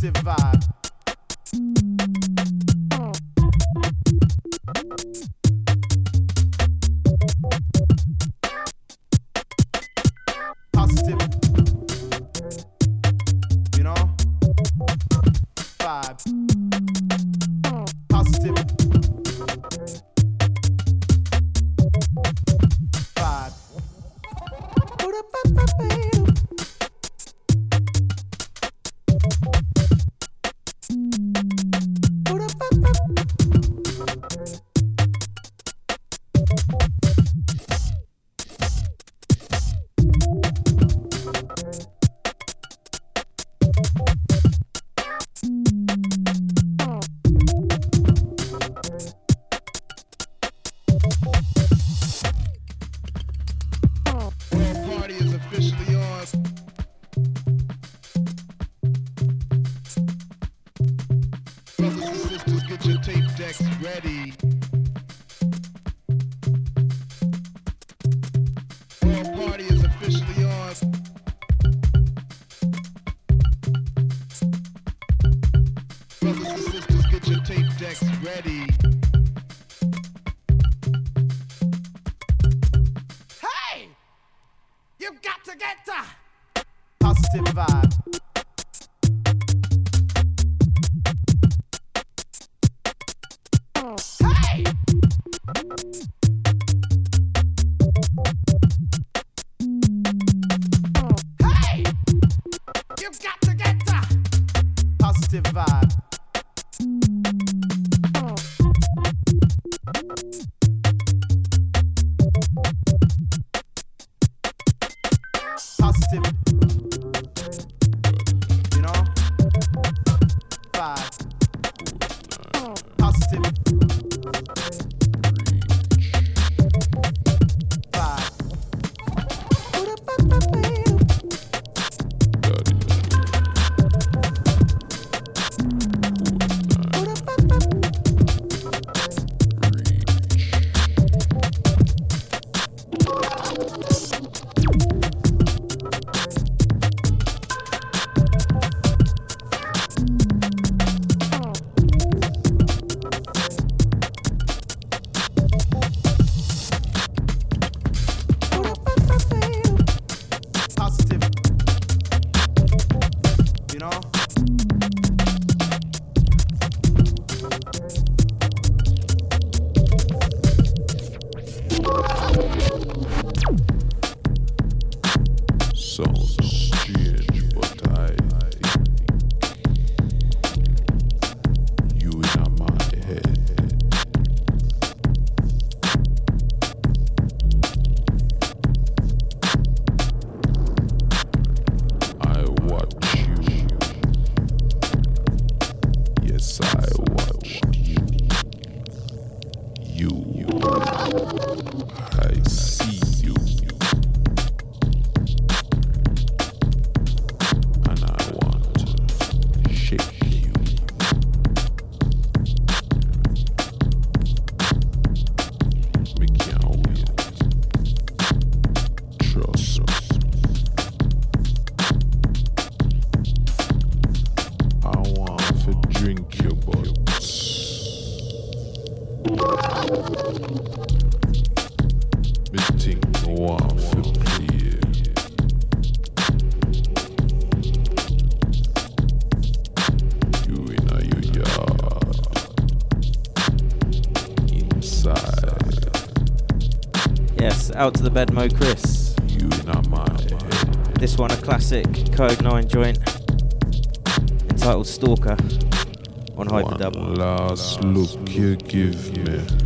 festive vibe. Out to the Bedmo Chris. You not my This one a classic Kode9 joint entitled Stalker on Hyperdub. Last look you give me.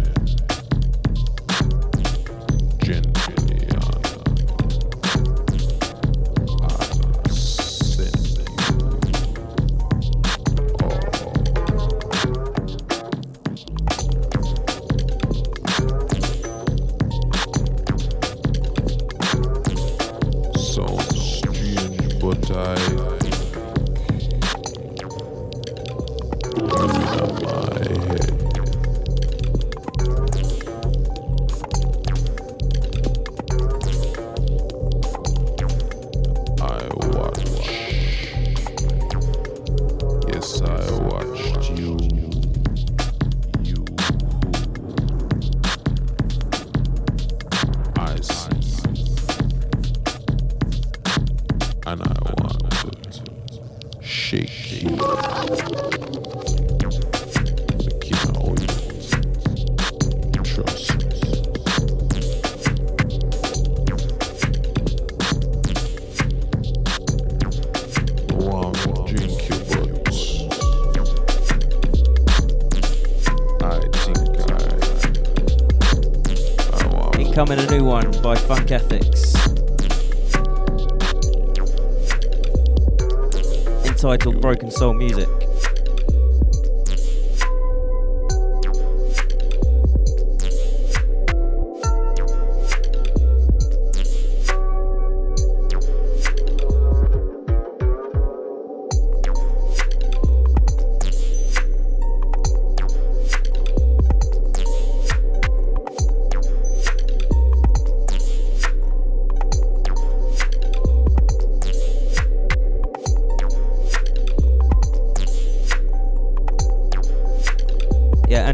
Soul Music.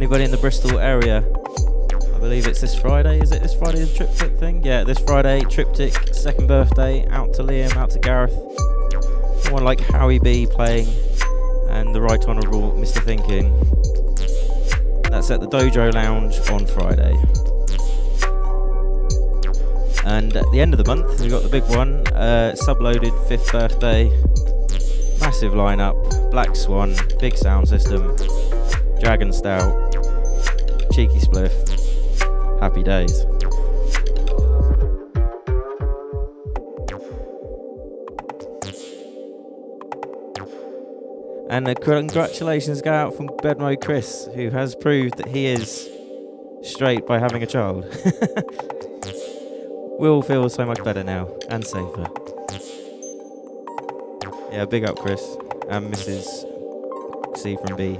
Anybody in the Bristol area? I believe it's this Friday. Is it this Friday the Triptych thing? Yeah, this Friday, Triptych, second birthday. Out to Liam, out to Gareth. Someone like Howie B playing, and the Right Honourable Mr. Thinking. That's at the Dojo Lounge on Friday. And at the end of the month, we've got the big one, uh, Subloaded, fifth birthday. Massive lineup, Black Swan, big sound system, Dragon Stout, Cheeky Spliff, Happy Days. And uh, congratulations go out from Bedmo Chris, who has proved that he is straight by having a child. we all feel so much better now and safer. Yeah, big up Chris and Mrs. C from B.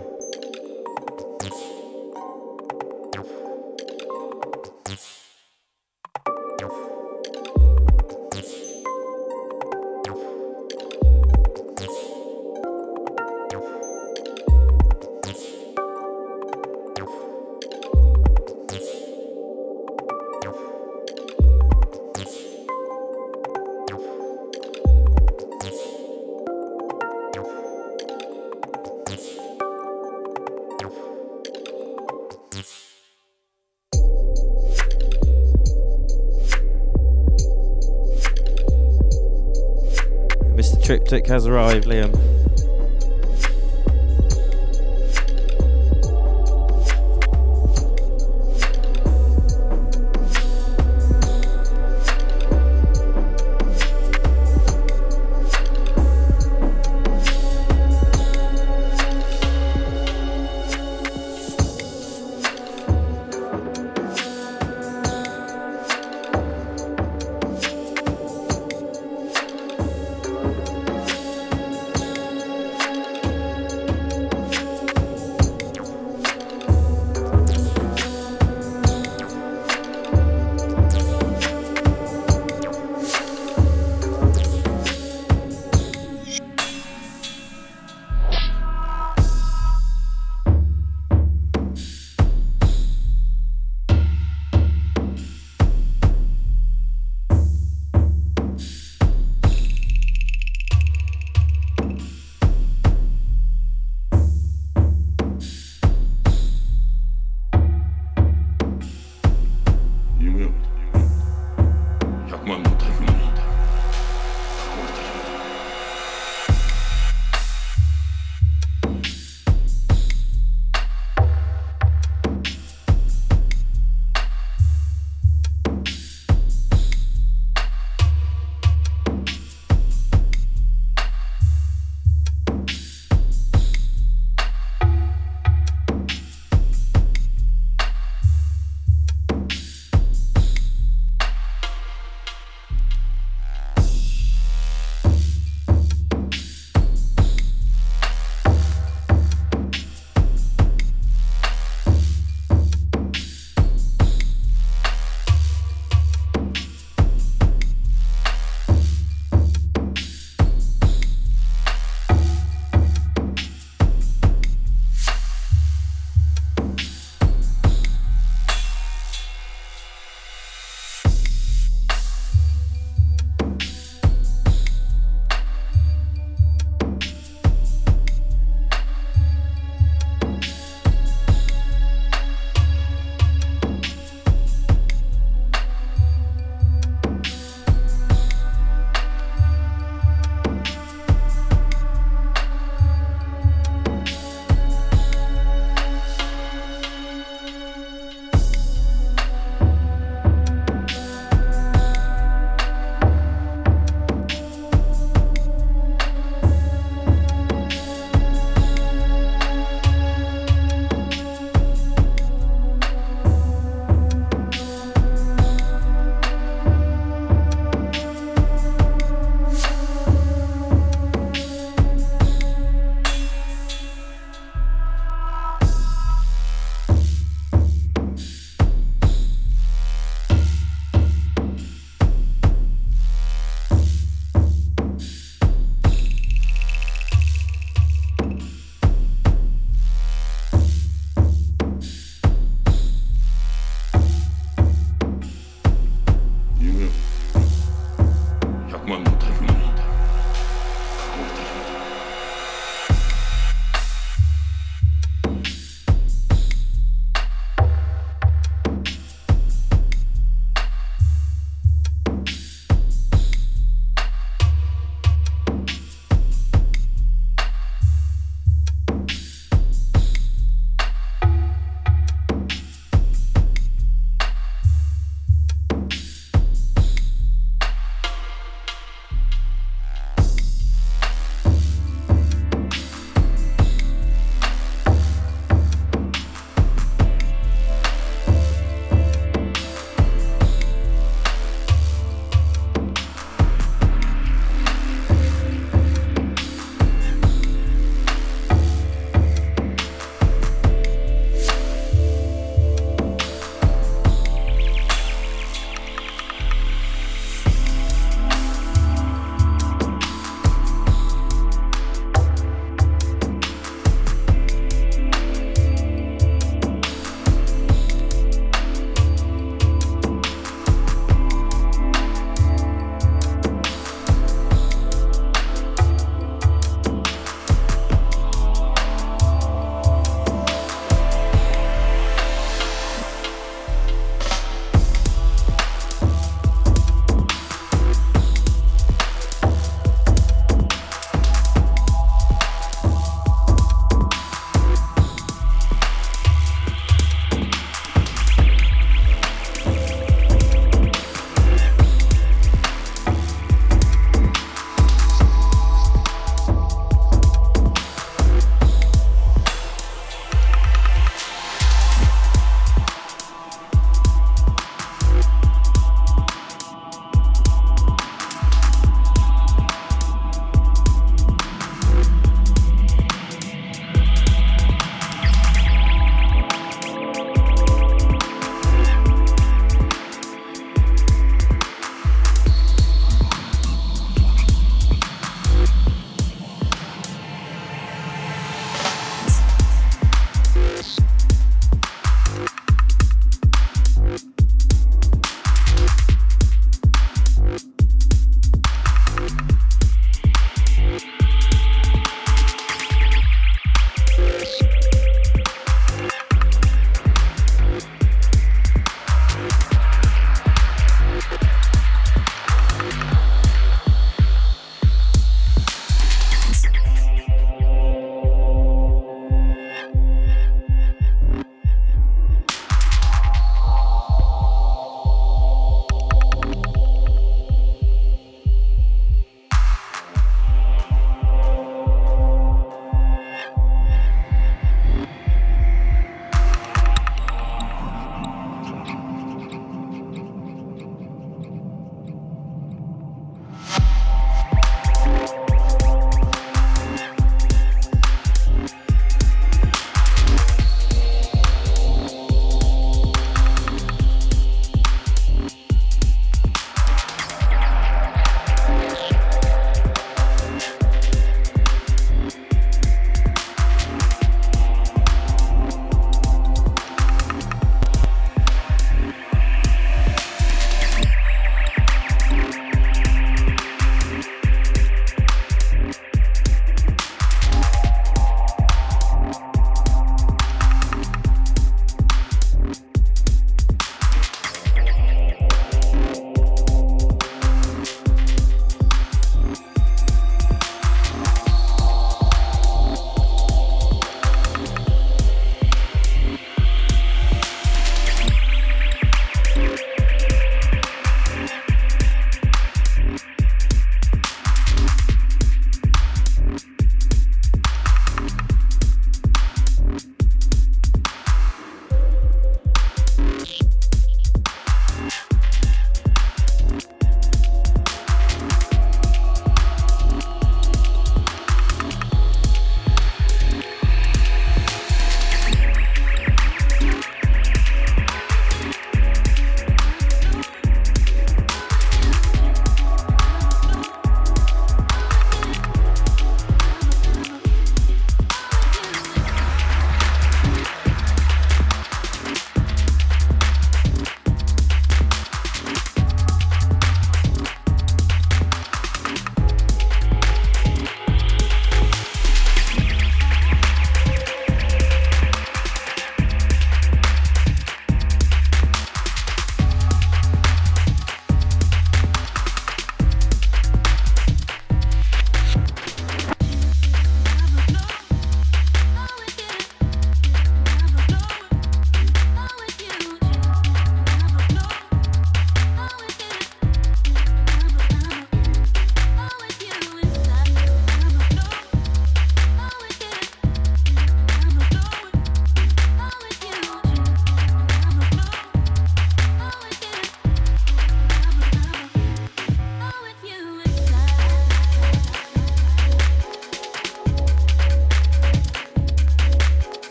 Triptych has arrived, Liam.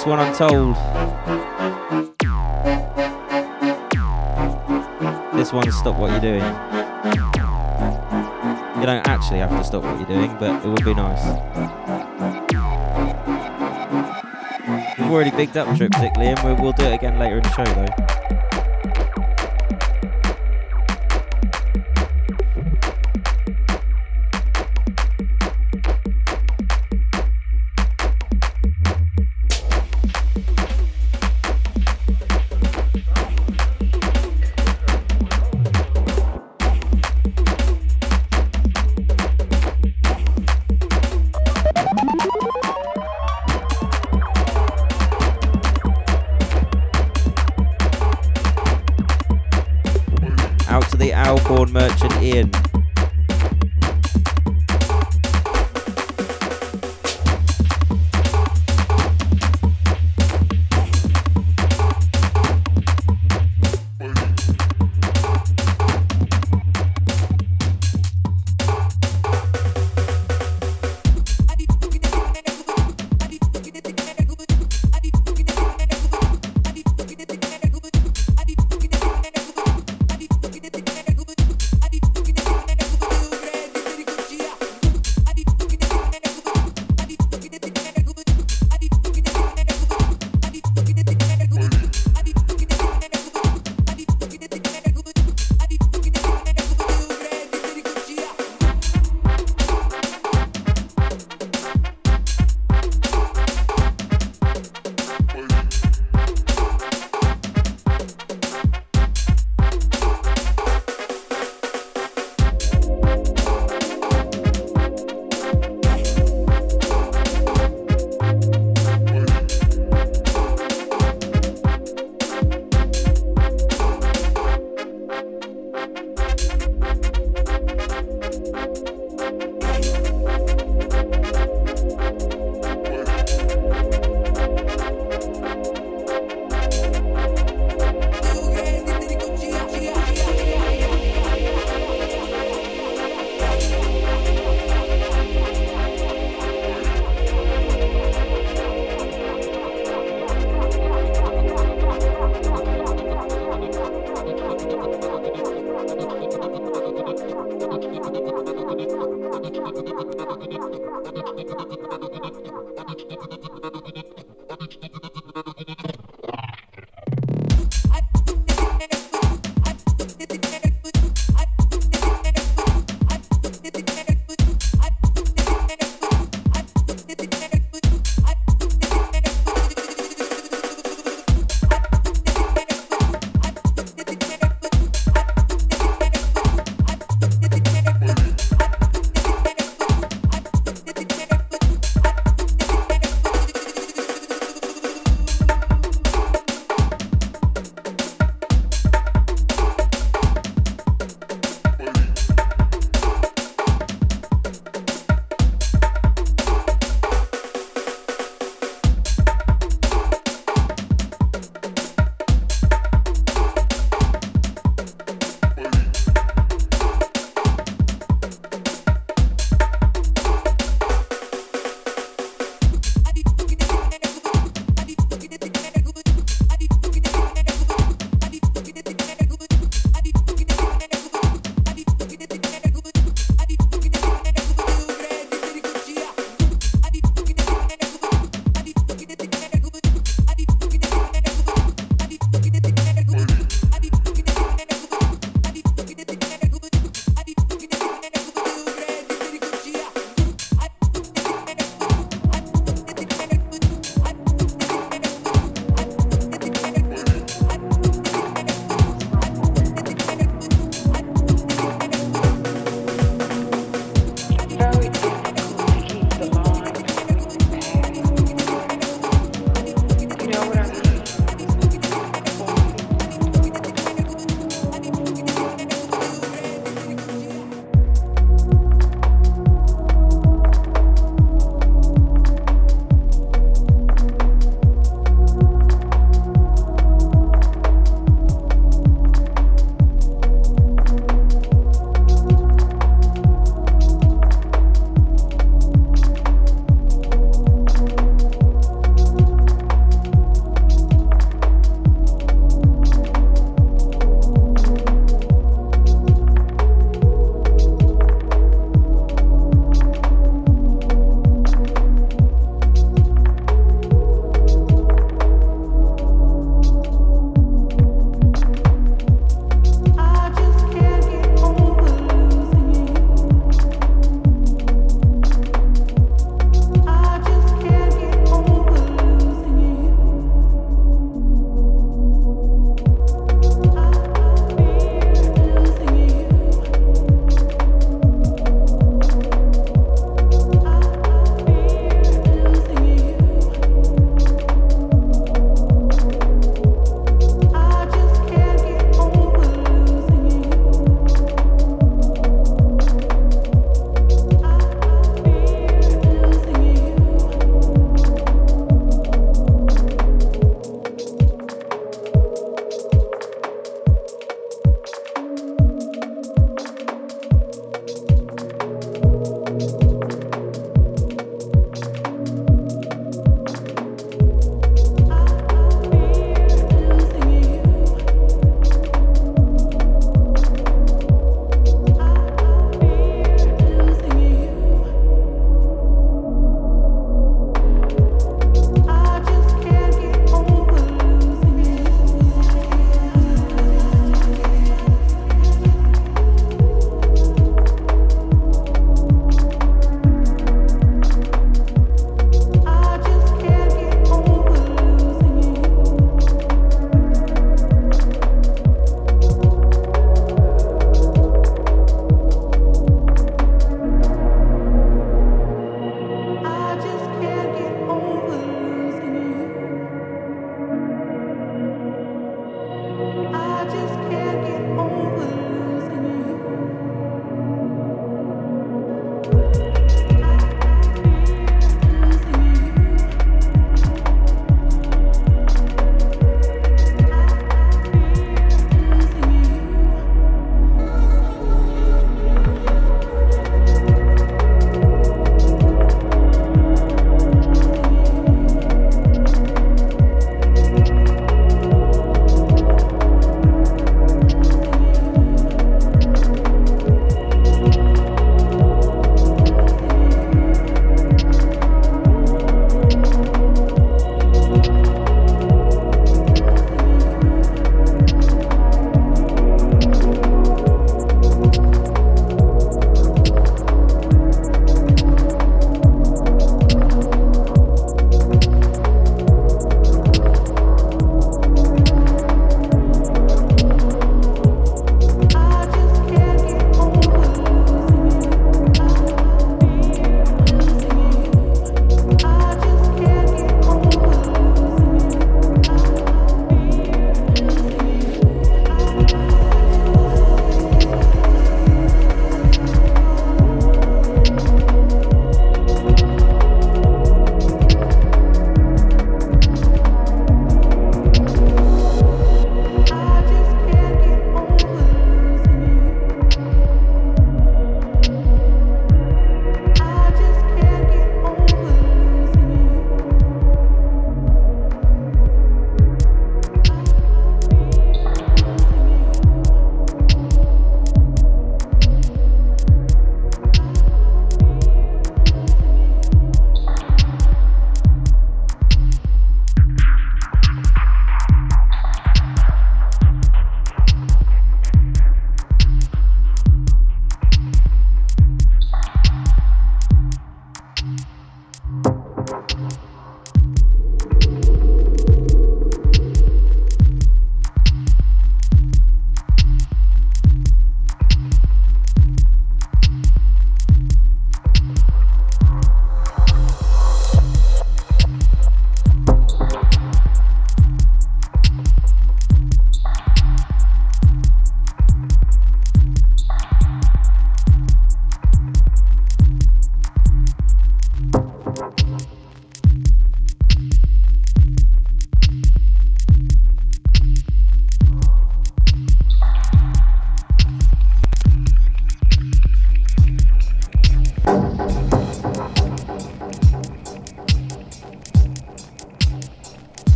This one Untold. This one's Stop What You're Doing. You don't actually have to stop what you're doing, but it would be nice. We've already bigged up Triptych, Liam. We'll do it again later in the show, though.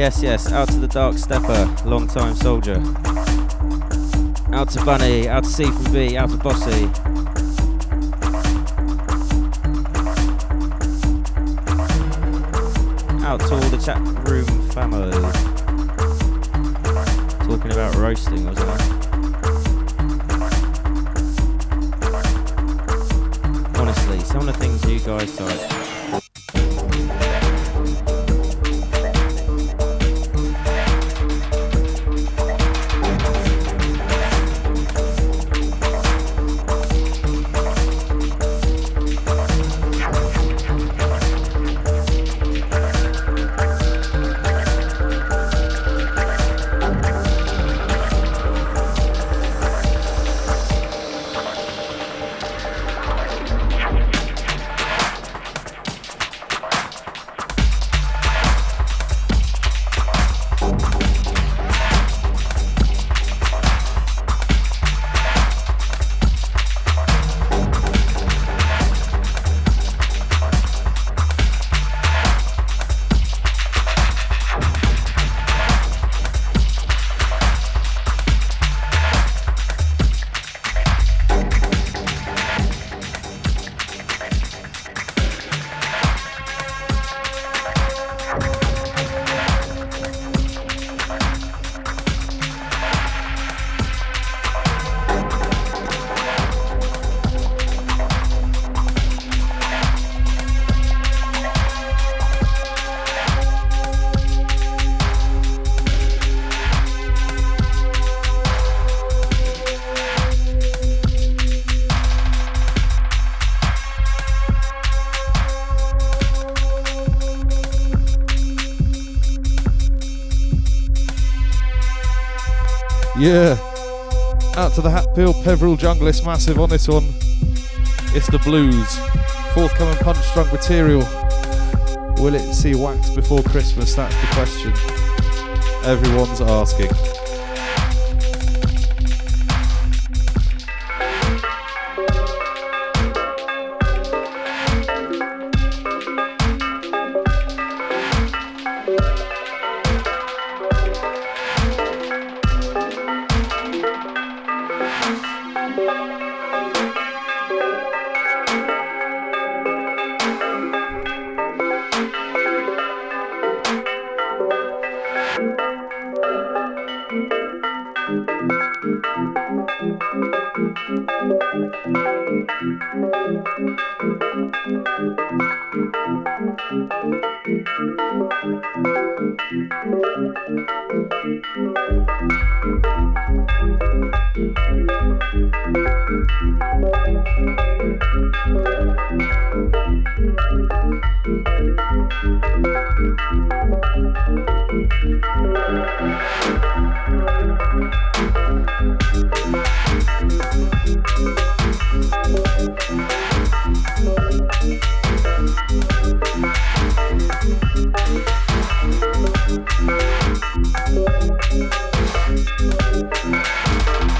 Yes, yes, out to the Dark Stepper, long time soldier. Out to Bunny, out to C from B, out to Bossy. Out to all the chat room family. Talking about roasting, was I? Honestly, some of the things you guys type. Yeah. Out to the Hatfield Peveril Junglist massive on this one. It's the blues. Forthcoming punch drunk material. Will it see wax before Christmas? That's the question. Everyone's asking. Thank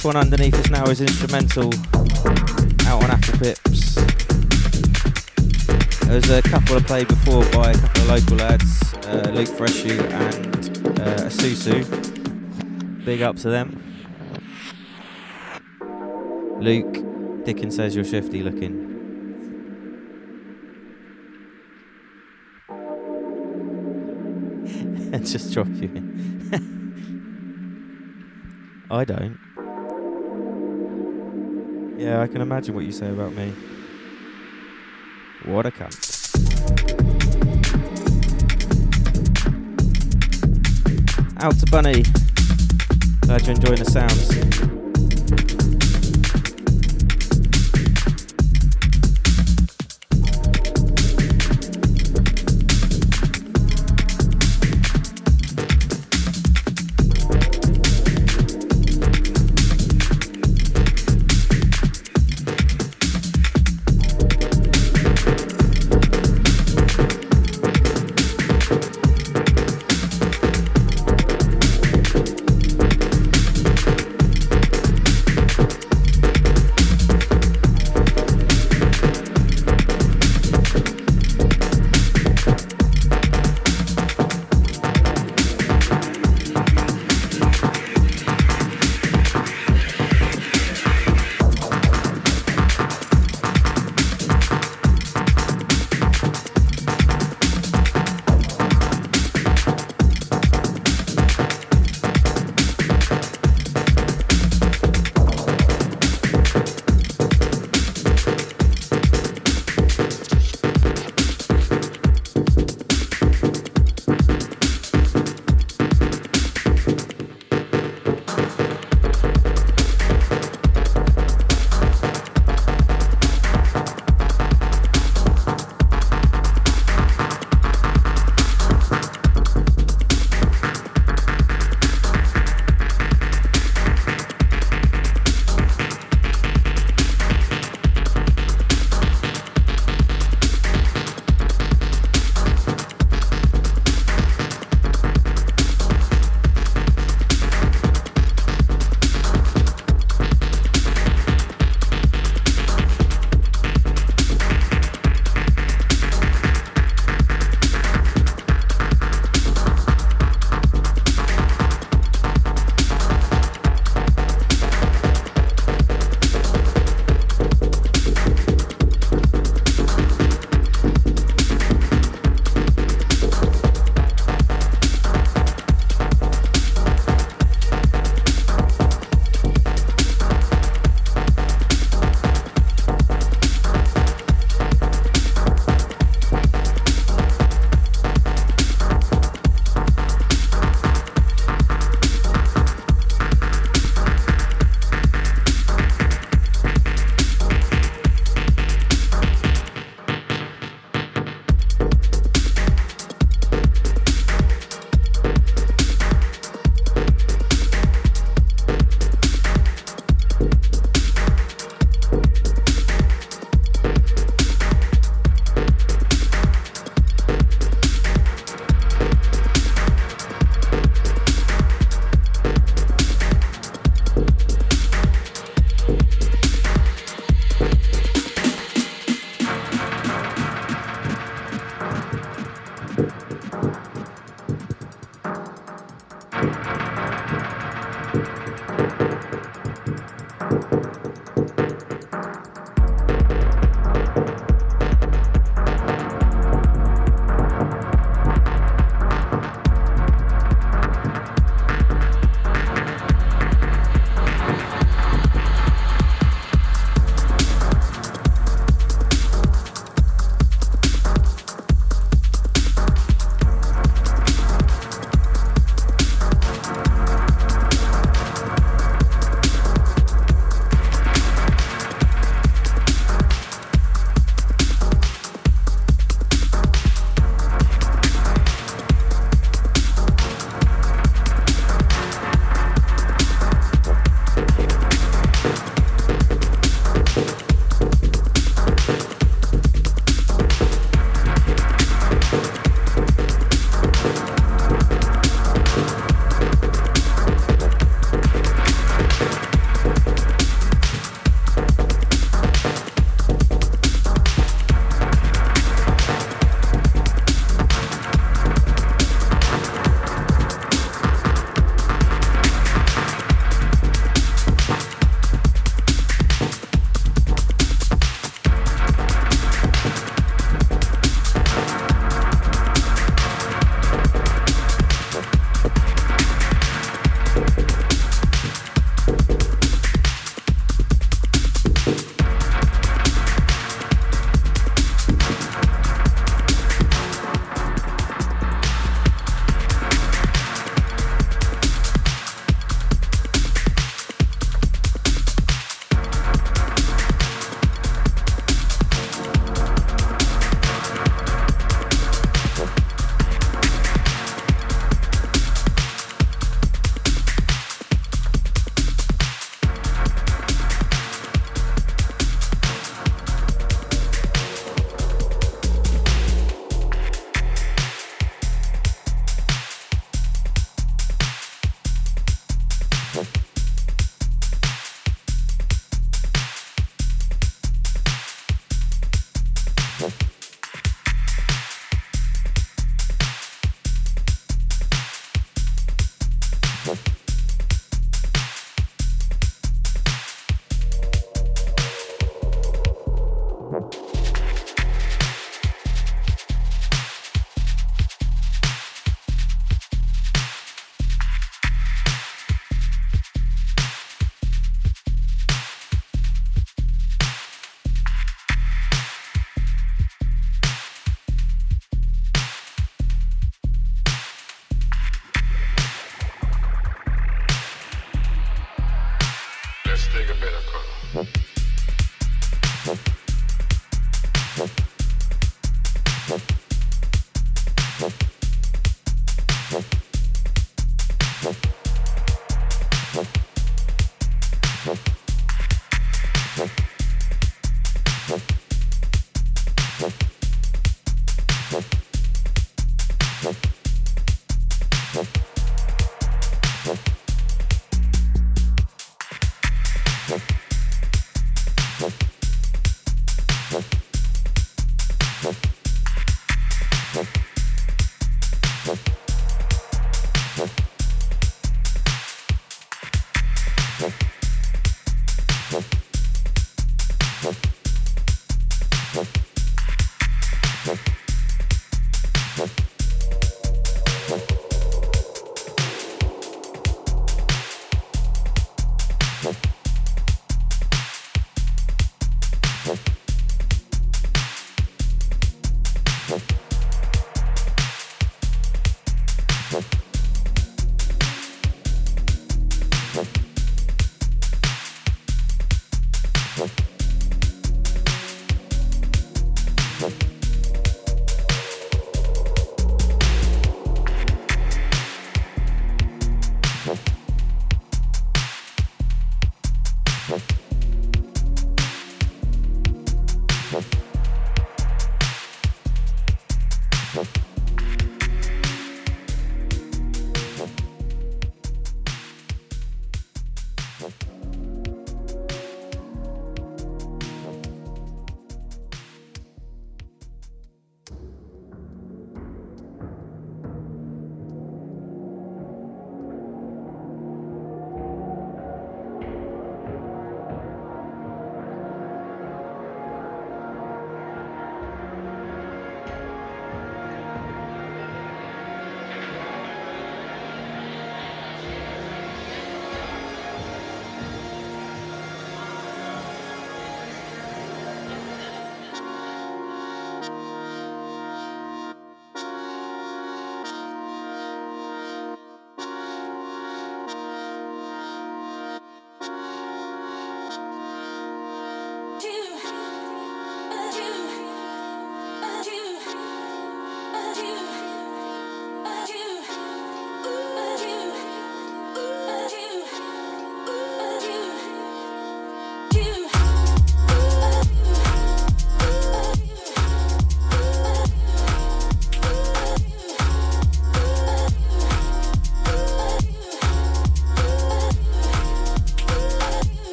this one underneath us now is instrumental out on Apple Pips. There's a couple I played before by a couple of local lads, uh, Luke Freshu and uh, Asusu. Big up to them. Luke, Dickon says you're shifty looking. just drop you in. I don't. Can imagine what you say about me. What a cunt. Out to Bunny. Glad you're enjoying the sounds.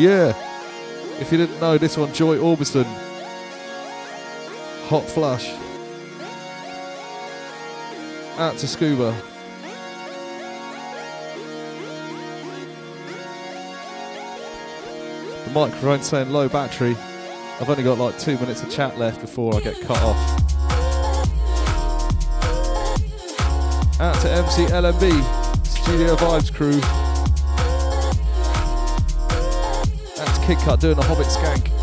Yeah. If you didn't know, this one, Joy Orbison. Hot Flush. Out to Scuba. The microphone saying low battery. I've only got like two minutes of chat left before I get cut off. Out to MC LMB, Studio Vibes crew. Kid Cut doing a Hobbit skank.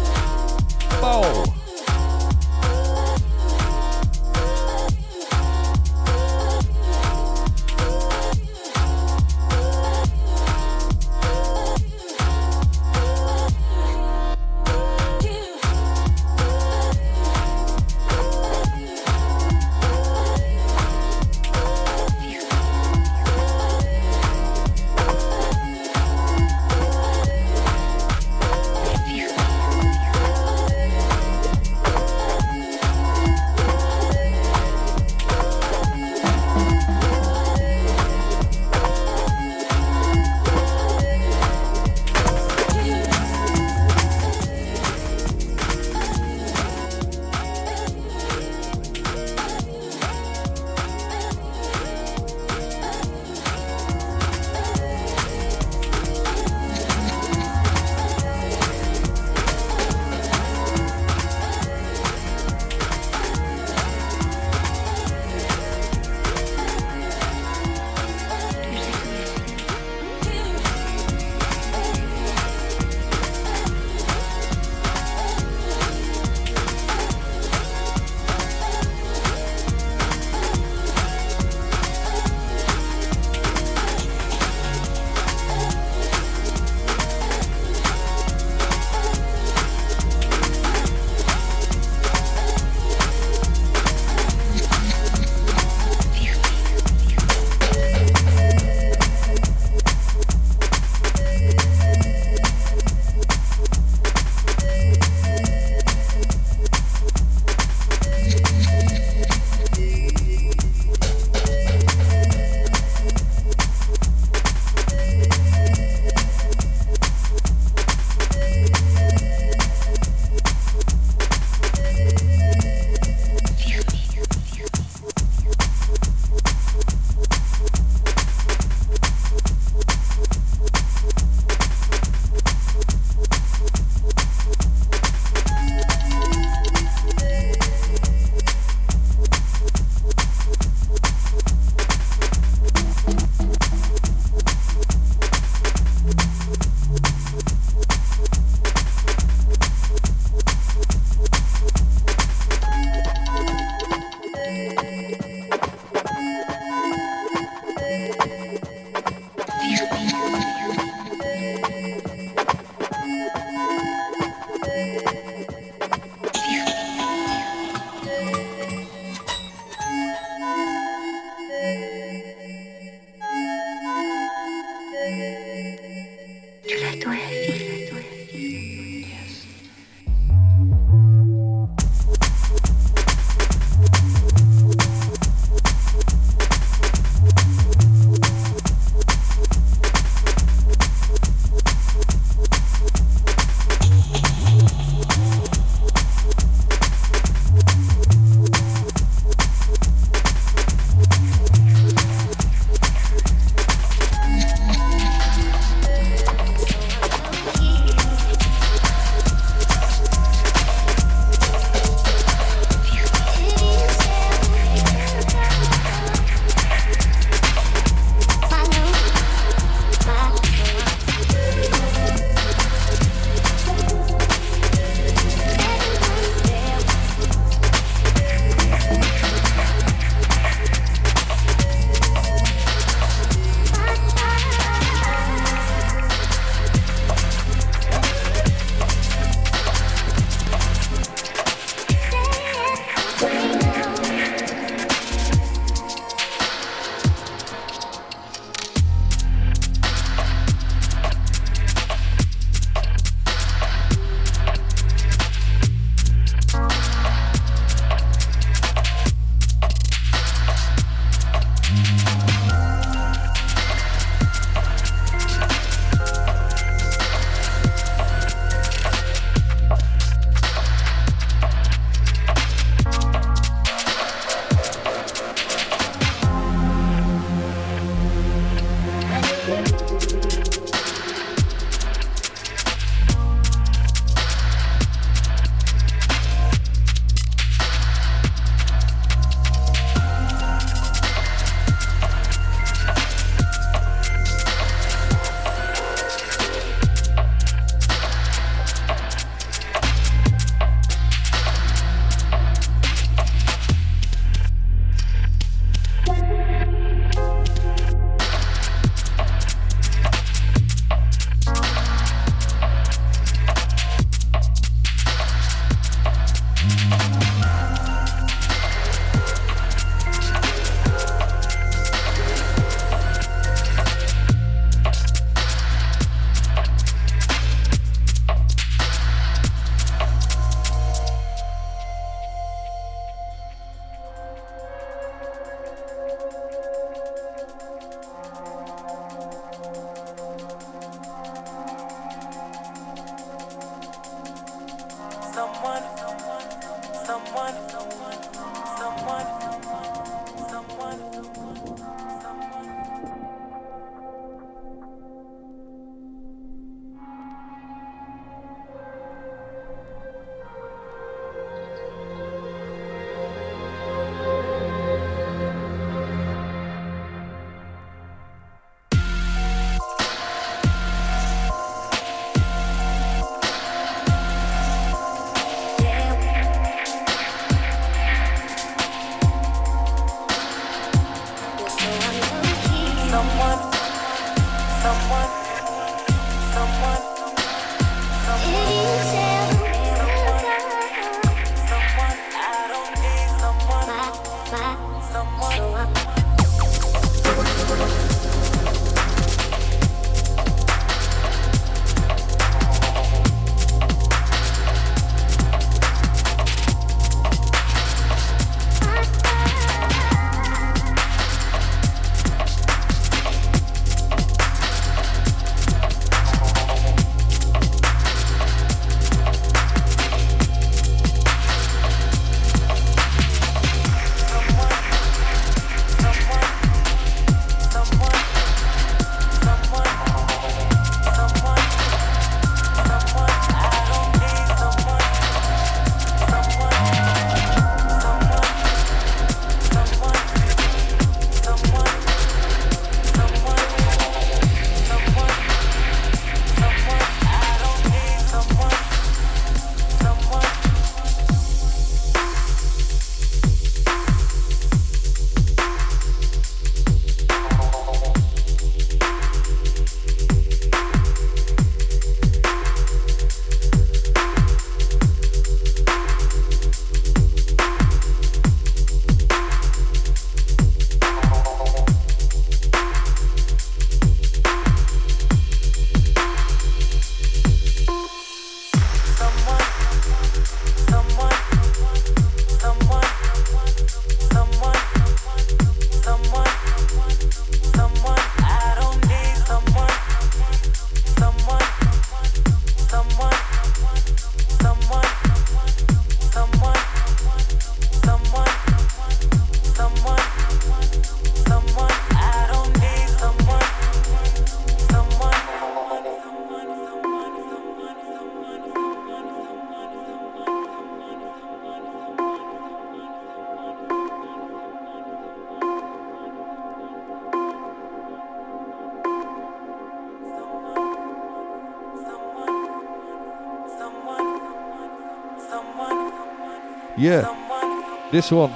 Yeah, this one.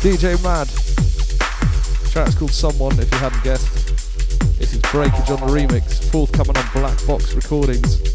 DJ Madd. Track's called Someone, if you hadn't guessed. This is Breakage on the remix, forthcoming on Black Box Recordings.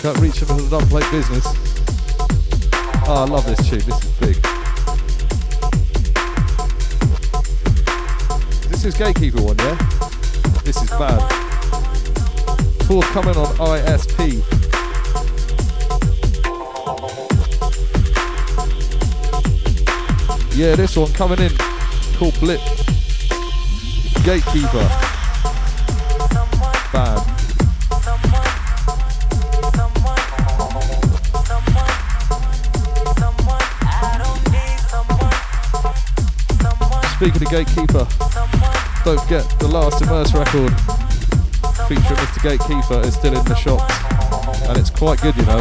Cut reaching for the dub plate business. Oh, I love this tune. This is big. This is Gatekeeper one, yeah? This is bad. Forthcoming on ISP. Yeah, this one coming in called Blip. Gatekeeper. Speaking of Gatekeeper, don't forget the last Immerse record featuring Mr. Gatekeeper is still in the shops, and it's quite good, you know.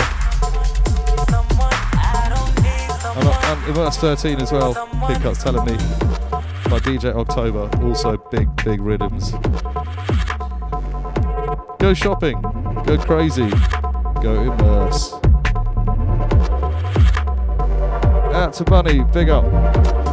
And, uh, and Immerse 13 as well, Pickups telling me, by DJ October, also big, big rhythms. Go shopping, go crazy, go Immerse. Out to Bunny, big up.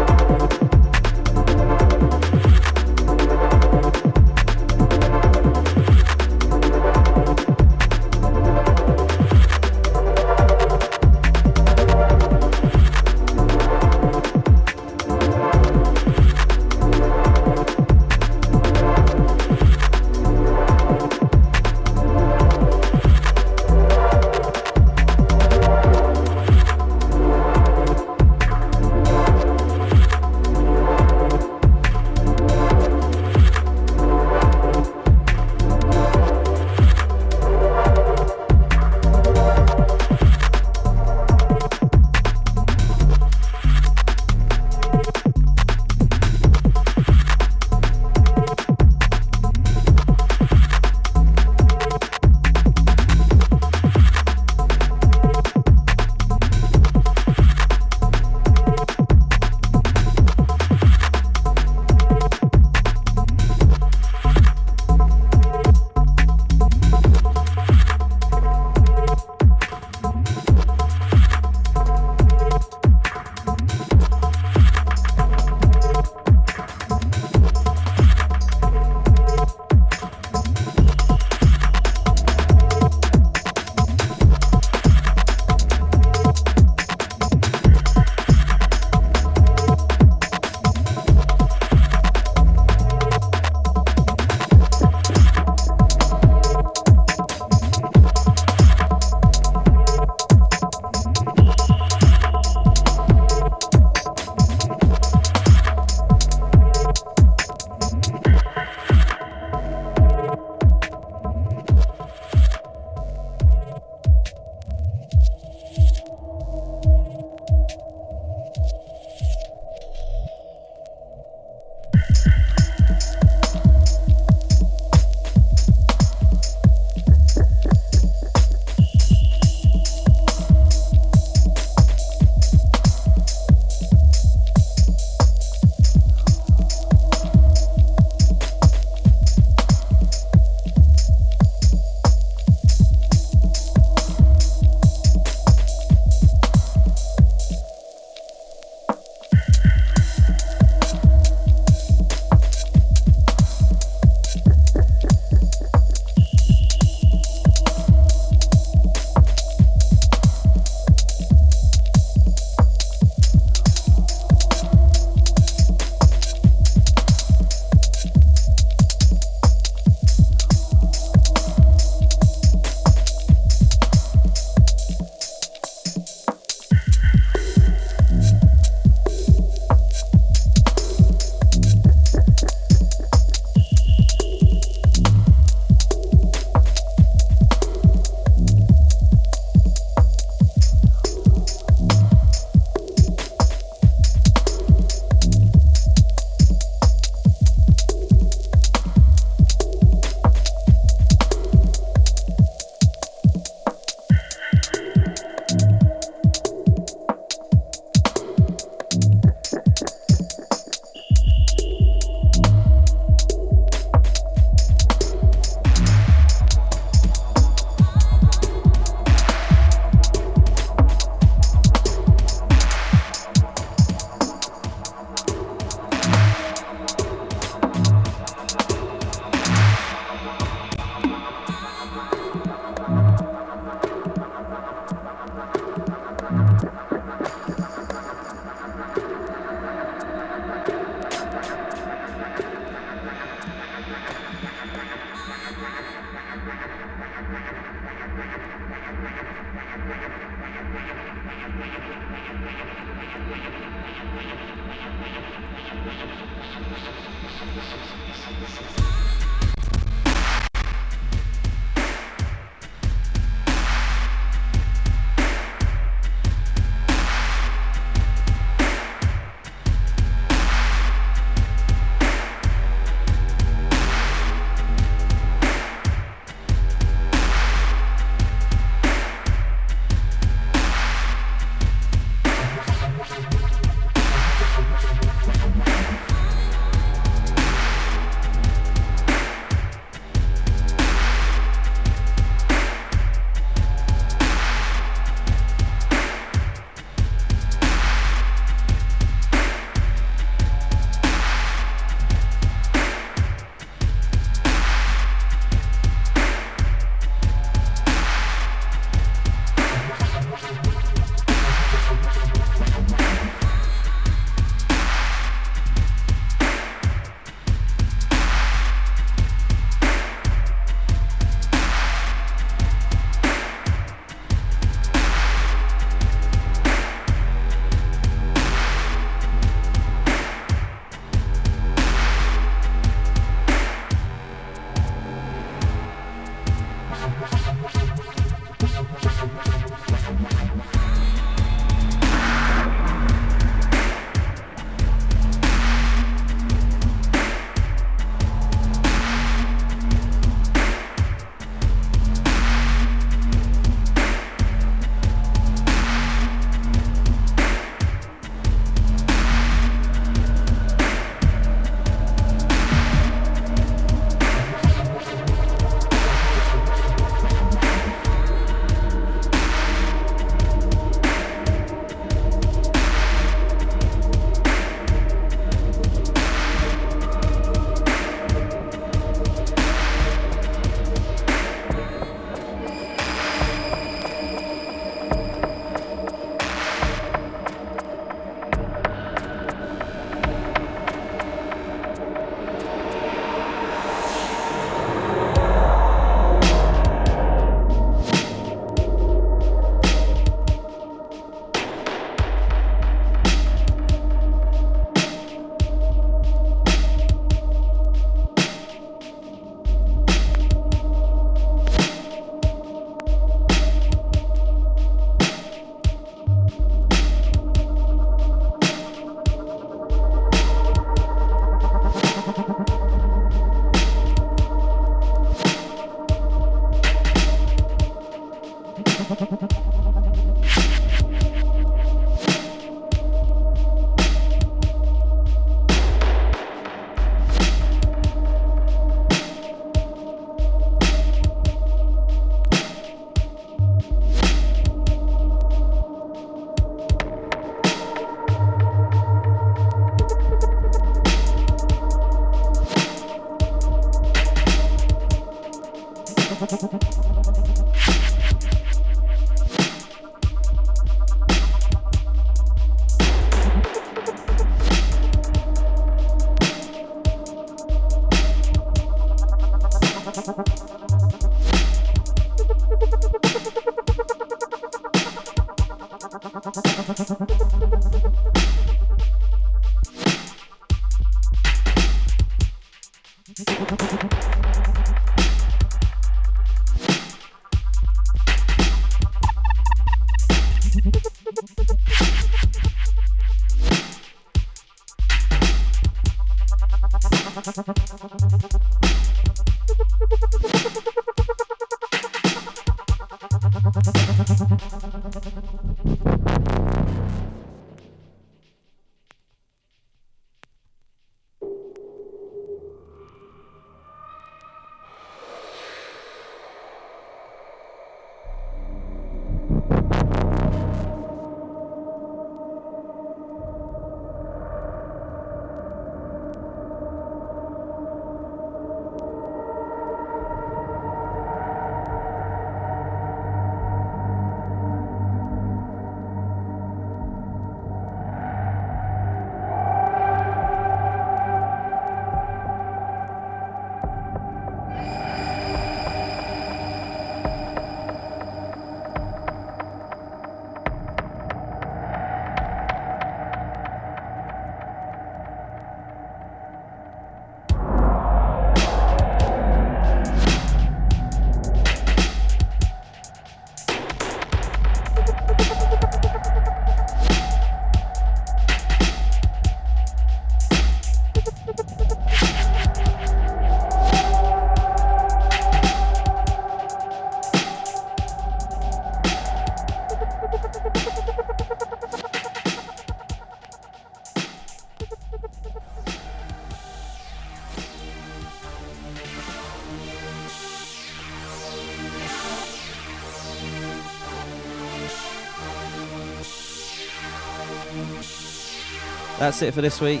That's it for this week.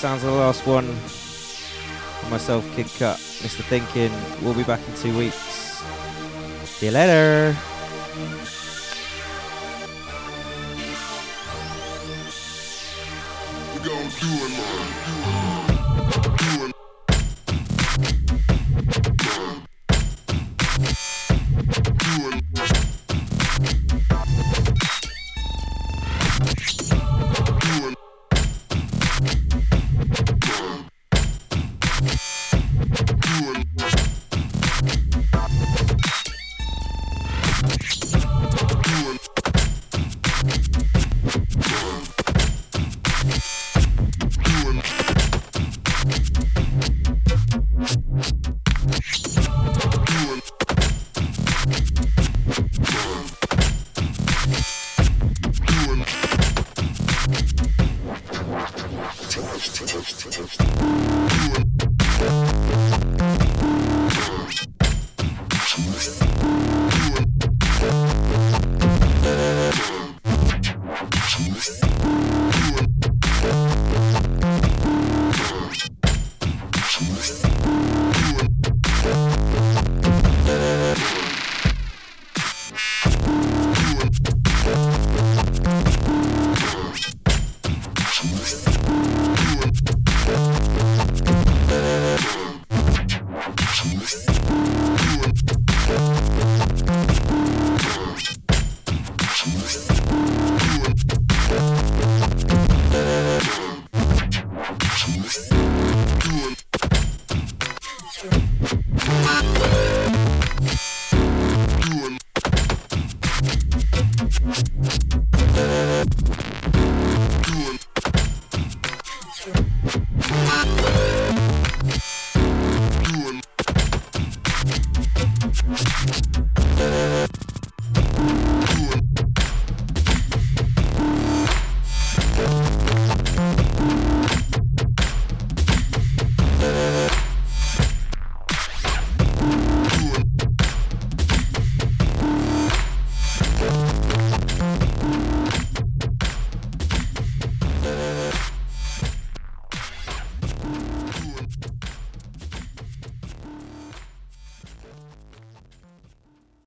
Sounds of the last one. For myself, Kid Cut, Mr. Thinking. We'll be back in two weeks. See you later.